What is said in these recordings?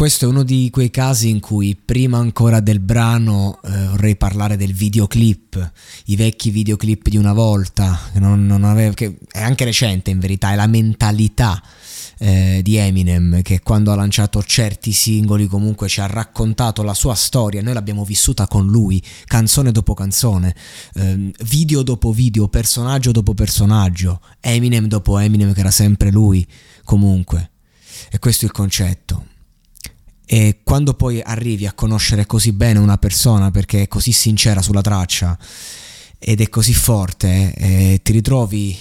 questo è uno di quei casi in cui prima ancora del brano eh, vorrei parlare del videoclip, i vecchi videoclip di una volta, che, non, non avevo, che è anche recente in verità, è la mentalità eh, di Eminem che quando ha lanciato certi singoli comunque ci ha raccontato la sua storia, noi l'abbiamo vissuta con lui, canzone dopo canzone, eh, video dopo video, personaggio dopo personaggio, Eminem dopo Eminem che era sempre lui comunque. E questo è il concetto. E quando poi arrivi a conoscere così bene una persona perché è così sincera sulla traccia ed è così forte, eh, ti ritrovi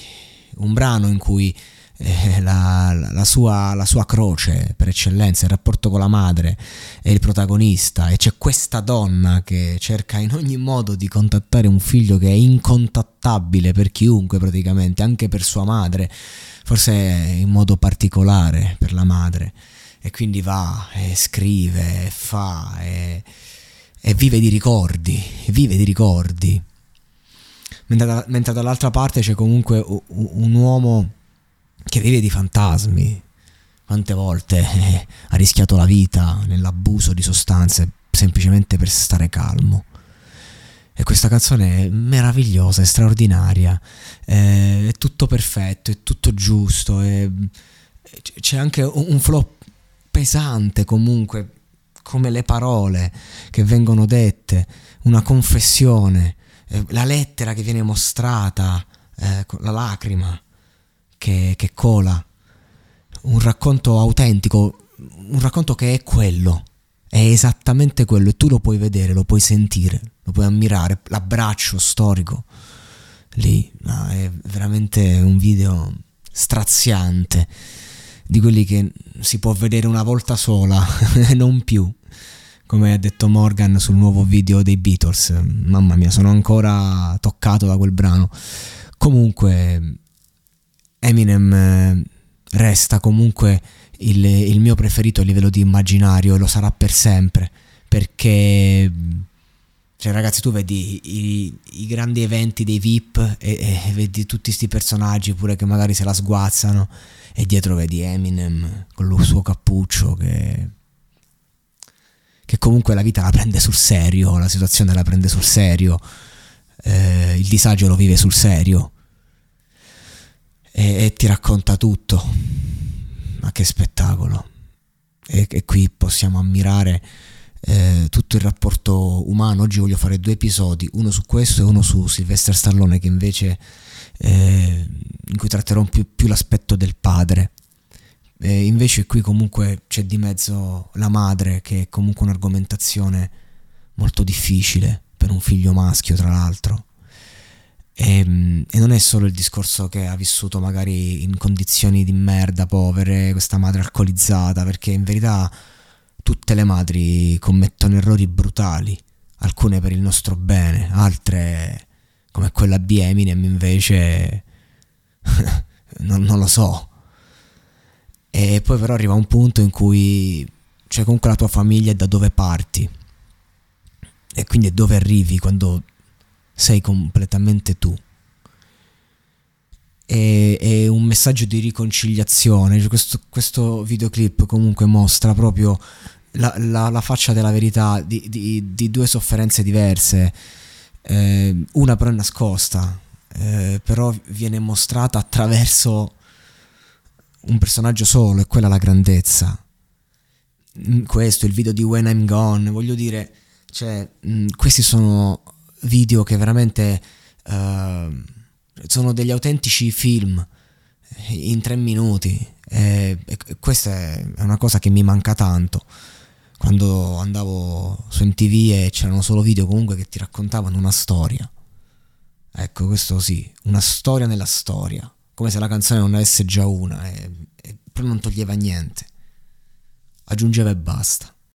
un brano in cui eh, la, la, sua, la, sua, croce per eccellenza, il rapporto con la madre è il protagonista e c'è questa donna che cerca in ogni modo di contattare un figlio che è incontattabile per chiunque praticamente, anche per sua madre, forse in modo particolare per la madre e quindi va e scrive e fa e, e vive di ricordi, vive di ricordi. Mentre, mentre dall'altra parte c'è comunque un, un uomo che vive di fantasmi. Quante volte eh, ha rischiato la vita nell'abuso di sostanze semplicemente per stare calmo. E questa canzone è meravigliosa, è straordinaria, è, tutto perfetto, è tutto giusto, è, c'è anche un, un flow pesante comunque, come le parole che vengono dette, una confessione, eh, la lettera che viene mostrata, eh, la lacrima che, che cola, un racconto autentico, un racconto che è quello, è esattamente quello e tu lo puoi vedere, lo puoi sentire, lo puoi ammirare, l'abbraccio storico lì, no, è veramente un video straziante di quelli che si può vedere una volta sola non più. Come ha detto Morgan sul nuovo video dei Beatles. Mamma mia sono ancora toccato da quel brano. Comunque Eminem eh, resta comunque il, il, mio preferito a livello di immaginario e lo sarà per sempre perché cioè ragazzi tu vedi i, i grandi eventi dei VIP e, e vedi tutti questi personaggi pure che magari se la sguazzano e dietro vedi Eminem con il suo cappuccio che che comunque la vita la prende sul serio, la situazione la prende sul serio, eh, il disagio lo vive sul serio e, e ti racconta tutto. Ma che spettacolo! E, e qui possiamo ammirare eh, tutto il rapporto umano. Oggi voglio fare due episodi, uno su questo e uno su Sylvester Stallone, che invece eh, in cui tratterò più, più l'aspetto del padre. E invece qui comunque c'è di mezzo la madre, che è comunque un'argomentazione molto difficile per un figlio maschio, tra l'altro. E, ehm, e, non è solo il discorso che ha vissuto magari in condizioni di merda, povere, questa madre alcolizzata, perché in verità tutte le madri commettono errori brutali, alcune per il nostro bene, altre come quella di Eminem invece non, non lo so. E poi però arriva un punto in cui c'è comunque la tua famiglia e da dove parti. E quindi è dove arrivi quando sei completamente tu. E, è un messaggio di riconciliazione. Questo, questo, videoclip comunque mostra proprio la, la, la faccia della verità di, di, di due sofferenze diverse. Eh, una però è nascosta, eh, però viene mostrata attraverso un personaggio solo, e quella la grandezza. Mm, questo, il video di When I'm Gone, voglio dire, cioè, mh, mm, questi sono video che veramente uh, sono degli autentici film in tre minuti. E, questa è una cosa che mi manca tanto. Quando andavo su MTV e c'erano solo video comunque che ti raccontavano una storia. Ecco questo sì una storia nella storia. Come se la canzone non avesse già una e, e non toglieva niente. Aggiungeva e basta